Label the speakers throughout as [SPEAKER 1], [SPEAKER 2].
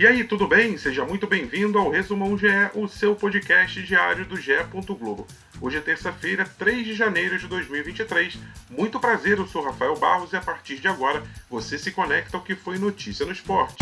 [SPEAKER 1] E aí, tudo bem? Seja muito bem-vindo ao Resumão GE, o seu podcast diário do GE. Globo. Hoje é terça-feira, 3 de janeiro de 2023. Muito prazer, eu sou Rafael Barros e a partir de agora você se conecta ao que foi notícia no esporte.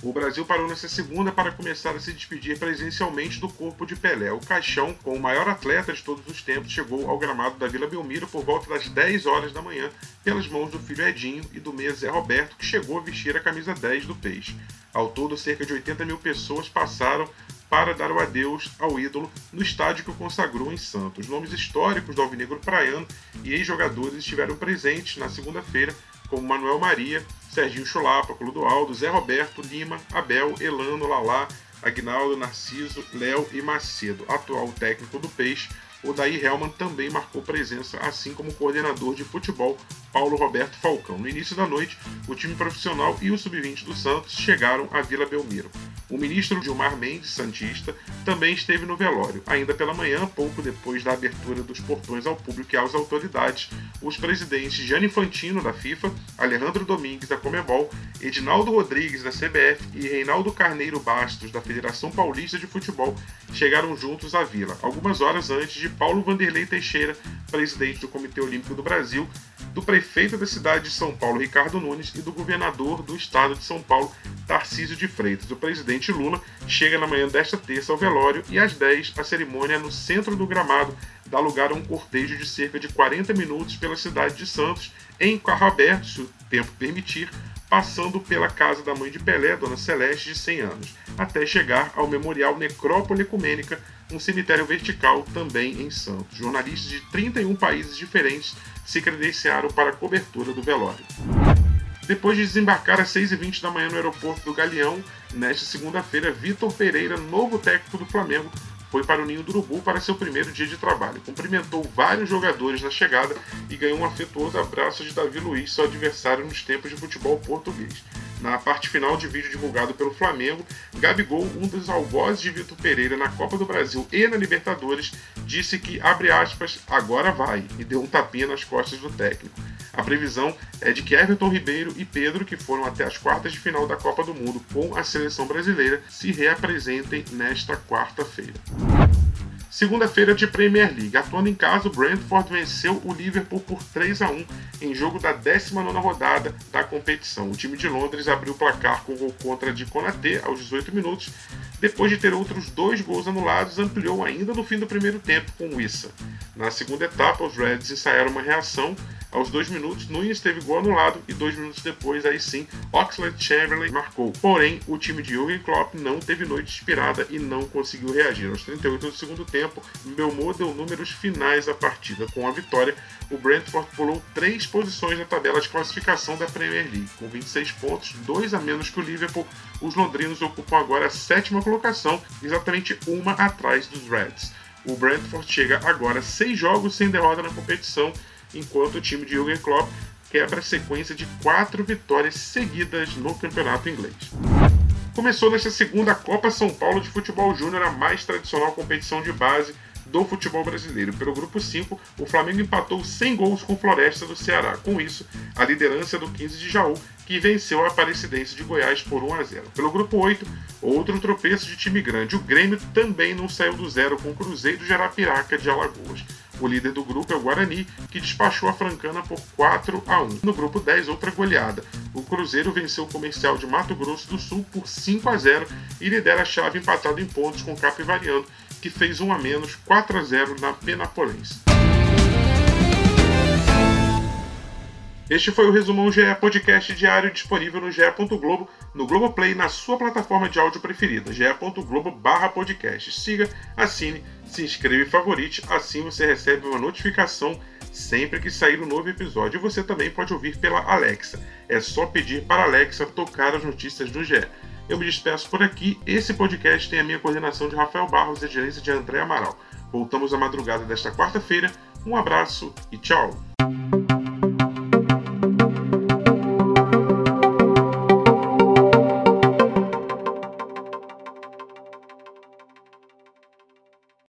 [SPEAKER 1] O Brasil parou nessa segunda para começar a se despedir presencialmente do corpo de Pelé. O caixão, com o maior atleta de todos os tempos, chegou ao gramado da Vila Belmiro por volta das 10 horas da manhã, pelas mãos do filho Edinho e do meia Zé Roberto, que chegou a vestir a camisa 10 do Peixe. Ao todo, cerca de 80 mil pessoas passaram para dar o adeus ao ídolo no estádio que o consagrou em Santos. Nomes históricos do Alvinegro Praiano e ex-jogadores estiveram presentes na segunda-feira, como Manuel Maria, Serginho Chulapa, Clodoaldo, Zé Roberto, Lima, Abel, Elano, Lalá, Agnaldo, Narciso, Léo e Macedo, atual técnico do Peixe. O Daí Helman também marcou presença, assim como o coordenador de futebol Paulo Roberto Falcão. No início da noite, o time profissional e o sub-20 do Santos chegaram à Vila Belmiro. O ministro Gilmar Mendes, Santista, também esteve no velório. Ainda pela manhã, pouco depois da abertura dos portões ao público e às autoridades, os presidentes Gianni Infantino, da FIFA, Alejandro Domingues, da Comebol, Edinaldo Rodrigues, da CBF e Reinaldo Carneiro Bastos, da Federação Paulista de Futebol, chegaram juntos à Vila, algumas horas antes de Paulo Vanderlei Teixeira, presidente do Comitê Olímpico do Brasil, do prefeito da cidade de São Paulo, Ricardo Nunes, e do governador do estado de São Paulo, Tarcísio de Freitas. O presidente Lula chega na manhã desta terça ao velório e às 10 a cerimônia no centro do gramado dá lugar a um cortejo de cerca de 40 minutos pela cidade de Santos, em carro aberto, se o tempo permitir, passando pela casa da mãe de Pelé, Dona Celeste, de 100 anos, até chegar ao Memorial Necrópole Ecumênica, um cemitério vertical também em Santos. Jornalistas de 31 países diferentes se credenciaram para a cobertura do velório. Depois de desembarcar às 6h20 da manhã no aeroporto do Galeão, nesta segunda-feira, Vitor Pereira, novo técnico do Flamengo, foi para o Ninho do Urubu para seu primeiro dia de trabalho. Cumprimentou vários jogadores na chegada e ganhou um afetuoso abraço de Davi Luiz, seu adversário nos tempos de futebol português. Na parte final de vídeo divulgado pelo Flamengo, Gabigol, um dos algozes de Vitor Pereira na Copa do Brasil e na Libertadores, disse que, abre aspas, agora vai, e deu um tapinha nas costas do técnico. A previsão é de que Everton Ribeiro e Pedro, que foram até as quartas de final da Copa do Mundo com a seleção brasileira, se reapresentem nesta quarta-feira. Segunda-feira de Premier League. Atuando em casa, o Brentford venceu o Liverpool por 3 a 1 em jogo da 19 rodada da competição. O time de Londres abriu o placar com gol contra de Konaté aos 18 minutos. Depois de ter outros dois gols anulados, ampliou ainda no fim do primeiro tempo com o Issa. Na segunda etapa, os Reds ensaiaram uma reação aos dois minutos, Nunes teve gol anulado e dois minutos depois, aí sim, Oxlade Chamberlain marcou. Porém, o time de Jürgen Klopp não teve noite inspirada e não conseguiu reagir. Aos 38 do segundo tempo, Belmo deu números finais à partida. Com a vitória, o Brentford pulou três posições na tabela de classificação da Premier League. Com 26 pontos, dois a menos que o Liverpool, os londrinos ocupam agora a sétima colocação, exatamente uma atrás dos Reds. O Brentford chega agora seis jogos sem derrota na competição enquanto o time de Jürgen Klopp quebra a sequência de quatro vitórias seguidas no campeonato inglês. Começou nesta segunda Copa São Paulo de Futebol Júnior, a mais tradicional competição de base do futebol brasileiro. Pelo grupo 5, o Flamengo empatou 100 gols com Floresta do Ceará. Com isso, a liderança do 15 de Jaú, que venceu a Aparecidense de Goiás por 1 a 0. Pelo grupo 8, outro tropeço de time grande. O Grêmio também não saiu do zero com o Cruzeiro de Arapiraca de Alagoas. O líder do grupo é o Guarani, que despachou a Francana por 4 a 1. No grupo 10, outra goleada. O Cruzeiro venceu o Comercial de Mato Grosso do Sul por 5 a 0 e lidera a chave empatado em pontos com o Capivariano, que fez 1 a menos 4 a 0 na Penapolense. Este foi o Resumão GE Podcast diário disponível no ge.globo, no Globoplay, na sua plataforma de áudio preferida, ge.globo podcast. Siga, assine, se inscreva e favorite, assim você recebe uma notificação sempre que sair um novo episódio. E você também pode ouvir pela Alexa. É só pedir para a Alexa tocar as notícias do GE. Eu me despeço por aqui. Esse podcast tem a minha coordenação de Rafael Barros e a gerência de André Amaral. Voltamos à madrugada desta quarta-feira. Um abraço e tchau!